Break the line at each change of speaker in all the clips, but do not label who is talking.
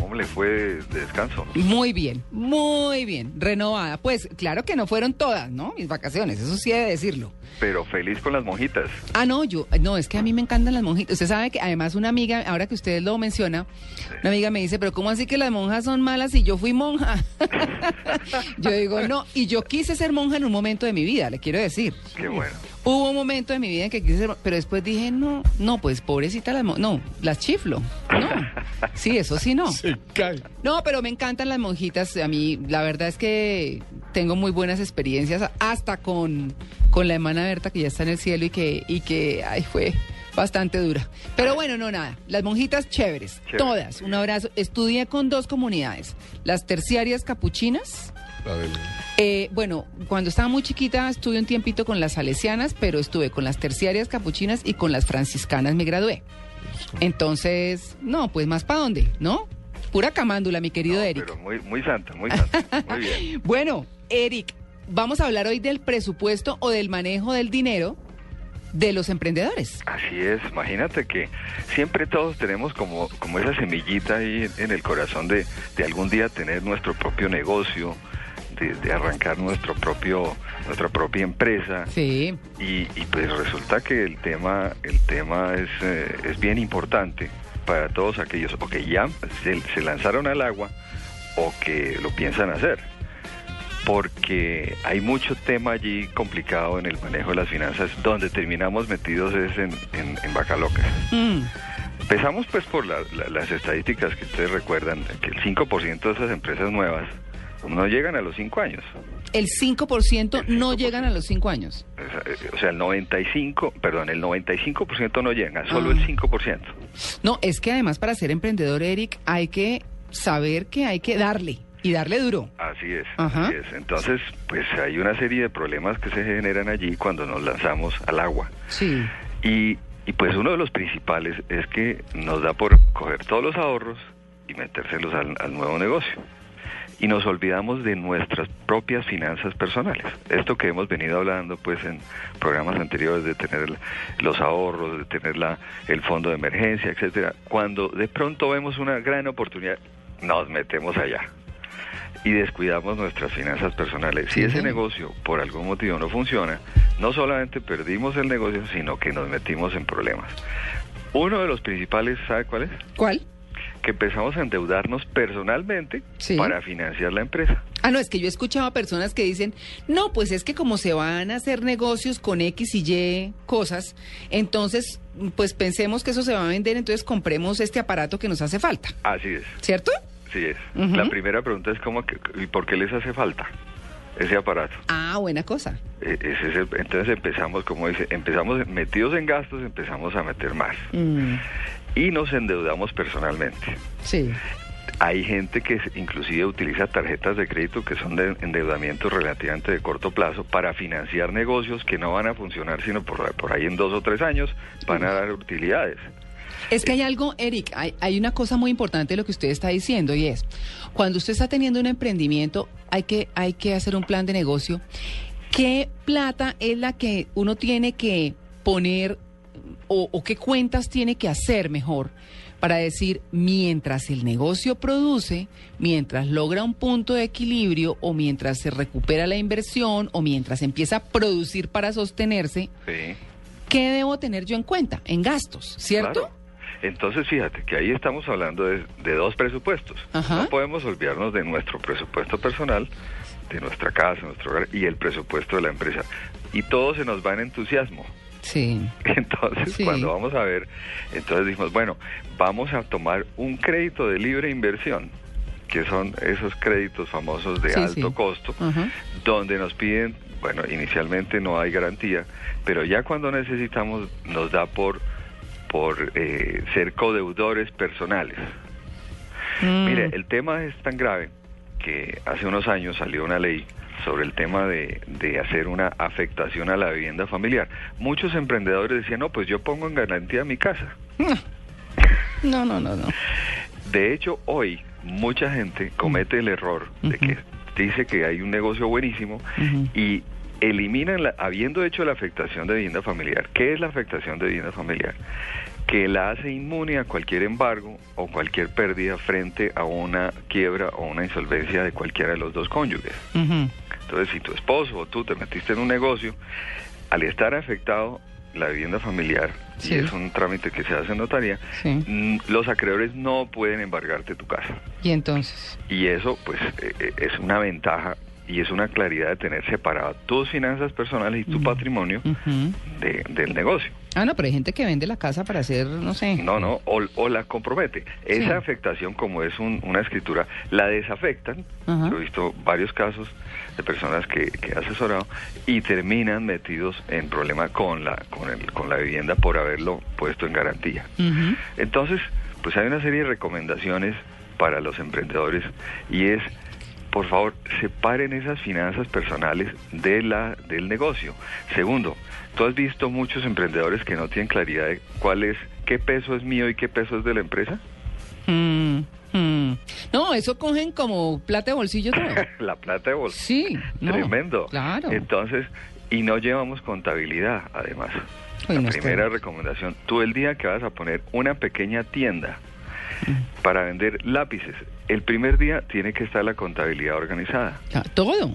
¿Cómo le fue de descanso?
Muy bien, muy bien, renovada. Pues claro que no fueron todas, ¿no? Mis vacaciones, eso sí he de decirlo.
Pero feliz con las monjitas.
Ah, no, yo, no, es que a mí me encantan las monjitas. Usted sabe que además una amiga, ahora que usted lo menciona, una amiga me dice, pero ¿cómo así que las monjas son malas y yo fui monja? yo digo, no, y yo quise ser monja en un momento de mi vida, le quiero decir.
Qué bueno.
Hubo un momento de mi vida en que quise ser, pero después dije, no, no, pues pobrecita las monjas, no, las chiflo, no. Sí, eso sí, no. No, pero me encantan las monjitas. A mí, la verdad es que tengo muy buenas experiencias, hasta con, con la hermana Berta, que ya está en el cielo y que, y que ay, fue bastante dura. Pero bueno, no nada. Las monjitas chéveres,
Chévere.
todas. Un abrazo. Estudié con dos comunidades, las terciarias capuchinas. Eh, bueno, cuando estaba muy chiquita estuve un tiempito con las salesianas, pero estuve con las terciarias capuchinas y con las franciscanas me gradué. Entonces, no, pues más para dónde, ¿no? Pura camándula, mi querido
No,
Eric.
Pero muy, muy santa, muy santa. Muy bien.
Bueno, Eric, vamos a hablar hoy del presupuesto o del manejo del dinero de los emprendedores.
Así es, imagínate que siempre todos tenemos como, como esa semillita ahí en el corazón de, de algún día tener nuestro propio negocio, de, de arrancar nuestro propio, nuestra propia empresa.
Sí.
Y, y pues resulta que el tema, el tema es, eh, es bien importante para todos aquellos o que ya se, se lanzaron al agua o que lo piensan hacer. Porque hay mucho tema allí complicado en el manejo de las finanzas, donde terminamos metidos es en, en, en vaca loca.
Mm,
Empezamos pues por la- la- las estadísticas que ustedes recuerdan, que el 5% de esas empresas nuevas no llegan a los 5 años.
el 5%
El
no
5%.
llegan a los 5 años.
O sea, el 95, perdón, el 95% no llegan, solo
Ah.
el 5%.
No, es que además para ser emprendedor, Eric, hay que saber que hay que darle y darle duro.
Así es,
Ajá.
así es. Entonces, pues hay una serie de problemas que se generan allí cuando nos lanzamos al agua.
Sí.
Y, y pues uno de los principales es que nos da por coger todos los ahorros y metérselos al, al nuevo negocio. Y nos olvidamos de nuestras propias finanzas personales. Esto que hemos venido hablando pues en programas anteriores de tener los ahorros, de tener la, el fondo de emergencia, etcétera. Cuando de pronto vemos una gran oportunidad, nos metemos allá y descuidamos nuestras finanzas personales. Si ese negocio por algún motivo no funciona, no solamente perdimos el negocio, sino que nos metimos en problemas. Uno de los principales, ¿sabe cuál es?
¿Cuál?
Que empezamos a endeudarnos personalmente
Sí.
para financiar la empresa.
Ah, no, es que yo he escuchado a personas que dicen, no, pues es que como se van a hacer negocios con X y Y cosas, entonces, pues pensemos que eso se va a vender, entonces compremos este aparato que nos hace falta,
Así es,
¿cierto?
sí es. La primera pregunta es cómo que, y por qué les hace falta ese aparato.
Ah, buena cosa.
E- ese es el- entonces empezamos, como dice, empezamos metidos en gastos, empezamos a meter más
Mm,
y nos endeudamos personalmente.
sí.
Hay gente que inclusive utiliza tarjetas de crédito que son de endeudamiento relativamente de corto plazo para financiar negocios que no van a funcionar sino por, por ahí en dos o tres años van a dar utilidades.
Es que hay algo, Eric, hay, hay una cosa muy importante de lo que usted está diciendo y es, cuando usted está teniendo un emprendimiento, hay que, hay que hacer un plan de negocio. ¿Qué plata es la que uno tiene que poner o, o qué cuentas tiene que hacer mejor para decir, mientras el negocio produce, mientras logra un punto de equilibrio o mientras se recupera la inversión o mientras empieza a producir para sostenerse,
Sí,
¿qué debo tener yo en cuenta? En gastos, ¿cierto?
claro. Entonces fíjate que ahí estamos hablando de, de dos presupuestos.
Ajá.
No podemos olvidarnos de nuestro presupuesto personal, de nuestra casa, nuestro hogar y el presupuesto de la empresa. Y todo se nos va en entusiasmo.
Sí.
Entonces,
Sí.
cuando vamos a ver, entonces dijimos, bueno, vamos a tomar un crédito de libre inversión que son esos créditos famosos de
Sí,
alto
sí.
costo, donde nos piden, bueno, inicialmente no hay garantía, pero ya cuando necesitamos nos da por, por eh, ser codeudores personales.
Mm.
Mire, el tema es tan grave que hace unos años salió una ley sobre el tema de, de hacer una afectación a la vivienda familiar. Muchos emprendedores decían, no, pues yo pongo en garantía mi casa.
No, no, no, no.
De hecho, hoy mucha gente comete el error de que dice que hay un negocio buenísimo y eliminan, la, habiendo hecho la afectación de vivienda familiar. ¿Qué es la afectación de vivienda familiar? Que la hace inmune a cualquier embargo o cualquier pérdida frente a una quiebra o una insolvencia de cualquiera de los dos cónyuges. Entonces, si tu esposo o tú te metiste en un negocio, al estar afectado la vivienda familiar,
Sí.
y es un trámite que se hace en notaría,
Sí.
mm, los acreedores no pueden embargarte tu casa.
Y entonces.
Y eso, pues, eh, eh, es una ventaja y es una claridad de tener separado tus finanzas personales y tu patrimonio de- del negocio.
Ah, no, pero hay gente que vende la casa para hacer, no sé.
No, no, o, o la compromete. Esa
Sí.
afectación, como es un- una escritura, la desafectan. Yo he visto varios casos de personas que, que he asesorado y terminan metidos en problema con la, con, el, con la vivienda por haberlo puesto en garantía. Entonces, pues hay una serie de recomendaciones para los emprendedores y es, por favor, separen esas finanzas personales de la, del negocio. Segundo, tú has visto muchos emprendedores que no tienen claridad de cuál es, qué peso es mío y qué peso es de la empresa.
Mm, mm. No, eso cogen como plata de bolsillo todo.
la plata de bolsa.
Sí, no,
Tremendo.
Claro.
Entonces, y no llevamos contabilidad, además.
Uy,
la
no,
primera recomendación, tú el día que vas a poner una pequeña tienda para vender lápices, el primer día tiene que estar la contabilidad organizada,
todo.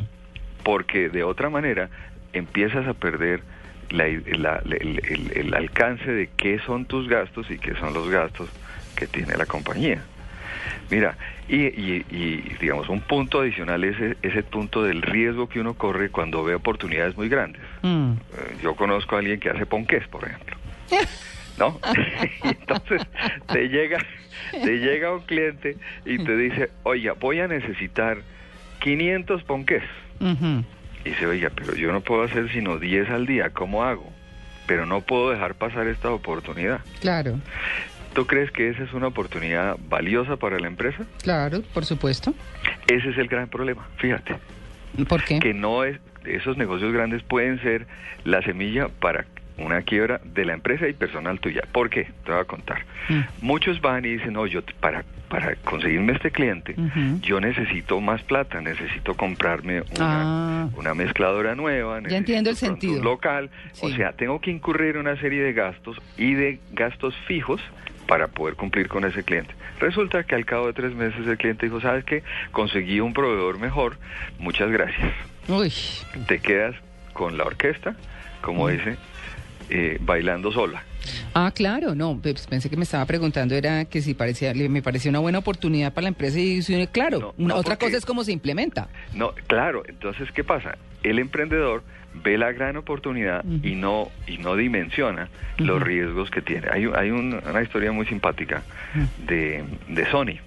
porque de otra manera empiezas a perder la- la- el, el- el alcance de qué son tus gastos y qué son los gastos que tiene la compañía. Mira, y, y- y, digamos, un punto adicional es e- ese punto del riesgo que uno corre cuando ve oportunidades muy grandes.
Mm.
Eh, Yo conozco a alguien que hace ponqués, por ejemplo. ¿No? Y Entonces te llega, te llega un cliente y te dice, oiga, voy a necesitar 500 ponqués.
Ujú.
Y dice, oiga, pero yo no puedo hacer sino 10 al día, ¿cómo hago? Pero no puedo dejar pasar esta oportunidad.
Claro,
¿Tú crees que esa es una oportunidad valiosa para la empresa?
claro, por supuesto.
Ese es el gran problema, fíjate.
¿Por qué?
que no es esos negocios grandes pueden ser la semilla para una quiebra de la empresa y personal tuya. ¿Por qué? Te voy a contar.
Mm.
Muchos van y dicen, no, yo para, para conseguirme este cliente, yo necesito más plata, necesito comprarme una,
Ah.
una mezcladora nueva, necesito
entiendo el sentido.
un local. O sea, tengo que incurrir en una serie de gastos y de gastos fijos para poder cumplir con ese cliente. Resulta que al cabo de tres meses el cliente dijo, ¿sabes qué? Conseguí un proveedor mejor, muchas gracias
Uy,
te quedas con la orquesta, como dice, eh, bailando sola.
ah, claro, no, pues pensé que me estaba preguntando era que si parecía, me parecía una buena oportunidad para la empresa y claro,
No,
una, otra cosa es cómo se implementa.
No, claro, entonces ¿qué pasa? El emprendedor ve la gran oportunidad y no y no dimensiona los riesgos que tiene. Hay, hay un- una historia muy simpática de, de Sony.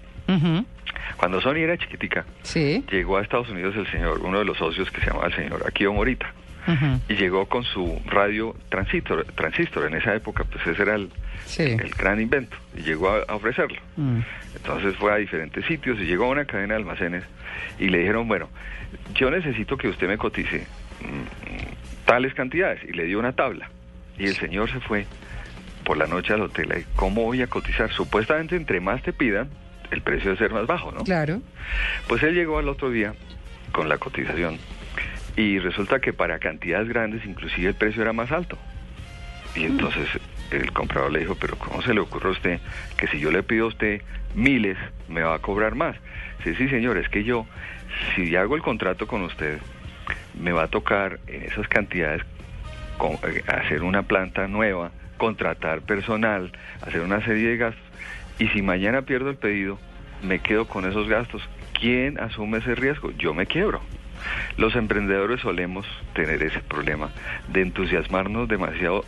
Cuando Sony era chiquitica,
Sí.
llegó a Estados Unidos el señor, uno de los socios que se llamaba el señor Akio Morita. Y llegó con su radio transistor, transistor en esa época, pues ese era el,
Sí.
el gran invento, y llegó a, a ofrecerlo.
Mm.
Entonces fue a diferentes sitios y llegó a una cadena de almacenes y le dijeron, bueno, yo necesito que usted me cotice mm, tales cantidades, y le dio una tabla. Y el señor se fue por la noche al hotel, ahí, ¿cómo voy a cotizar? Supuestamente entre más te pidan, el precio debe ser más bajo, ¿no?
Claro.
Pues él llegó al otro día con la cotización y resulta que para cantidades grandes inclusive el precio era más alto. Y entonces el comprador le dijo, pero ¿cómo se le ocurre a usted que si yo le pido a usted miles me va a cobrar más? Sí, sí, señor, es que yo, si hago el contrato con usted, me va a tocar en esas cantidades eh, hacer una planta nueva, contratar personal, hacer una serie de gastos. Y si mañana pierdo el pedido, me quedo con esos gastos. ¿Quién asume ese riesgo? Yo me quiebro. Los emprendedores solemos tener ese problema de entusiasmarnos demasiado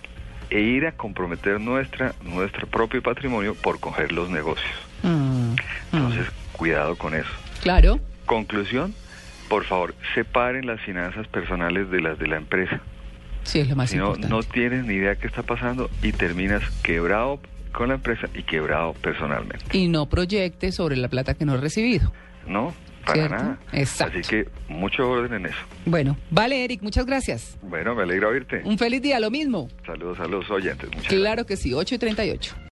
e ir a comprometer nuestra, nuestro propio patrimonio por coger los negocios.
Mm.
Entonces, cuidado con eso.
Claro.
Conclusión, por favor, separen las finanzas personales de las de la empresa.
Sí, es lo más
Si no,
importante.
no tienes ni idea qué está pasando y terminas quebrado con la empresa y quebrado personalmente.
Y no proyecte sobre la plata que no he recibido.
No, para
¿Cierto?
nada.
Exacto.
Así que mucho orden en eso.
Bueno, vale, Eric, muchas gracias.
Bueno, me alegra oírte.
Un feliz día, lo mismo.
Saludos a los oyentes. Muchas
Claro que sí, 8 y 38.